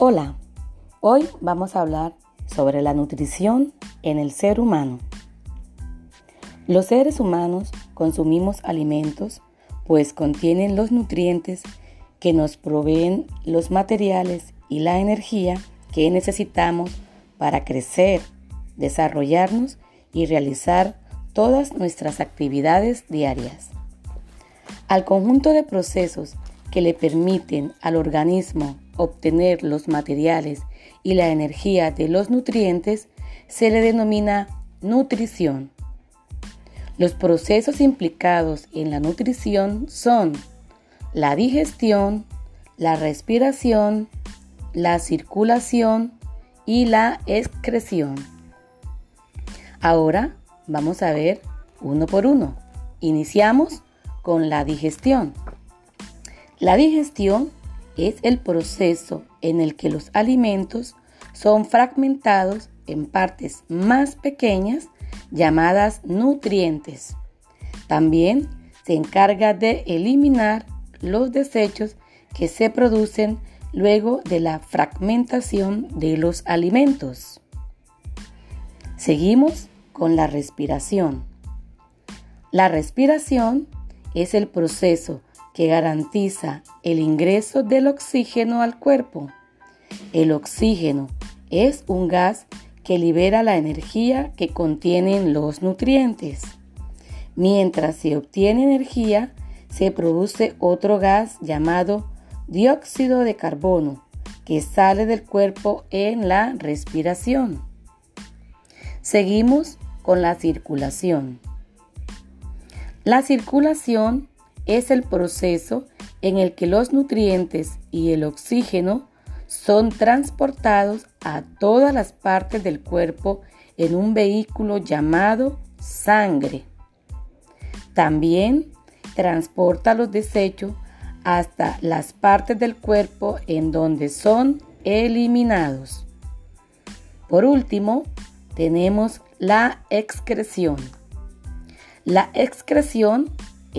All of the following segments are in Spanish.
Hola, hoy vamos a hablar sobre la nutrición en el ser humano. Los seres humanos consumimos alimentos pues contienen los nutrientes que nos proveen los materiales y la energía que necesitamos para crecer, desarrollarnos y realizar todas nuestras actividades diarias. Al conjunto de procesos que le permiten al organismo obtener los materiales y la energía de los nutrientes se le denomina nutrición. Los procesos implicados en la nutrición son la digestión, la respiración, la circulación y la excreción. Ahora vamos a ver uno por uno. Iniciamos con la digestión. La digestión es el proceso en el que los alimentos son fragmentados en partes más pequeñas llamadas nutrientes. También se encarga de eliminar los desechos que se producen luego de la fragmentación de los alimentos. Seguimos con la respiración. La respiración es el proceso que garantiza el ingreso del oxígeno al cuerpo. El oxígeno es un gas que libera la energía que contienen los nutrientes. Mientras se obtiene energía, se produce otro gas llamado dióxido de carbono que sale del cuerpo en la respiración. Seguimos con la circulación. La circulación es el proceso en el que los nutrientes y el oxígeno son transportados a todas las partes del cuerpo en un vehículo llamado sangre. También transporta los desechos hasta las partes del cuerpo en donde son eliminados. Por último, tenemos la excreción. La excreción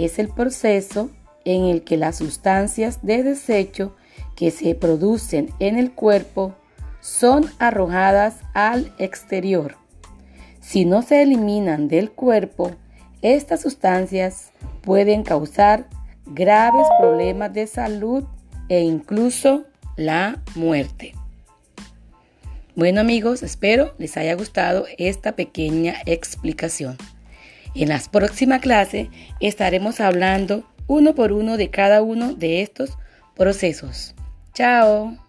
es el proceso en el que las sustancias de desecho que se producen en el cuerpo son arrojadas al exterior. Si no se eliminan del cuerpo, estas sustancias pueden causar graves problemas de salud e incluso la muerte. Bueno amigos, espero les haya gustado esta pequeña explicación. En la próxima clase estaremos hablando uno por uno de cada uno de estos procesos. Chao.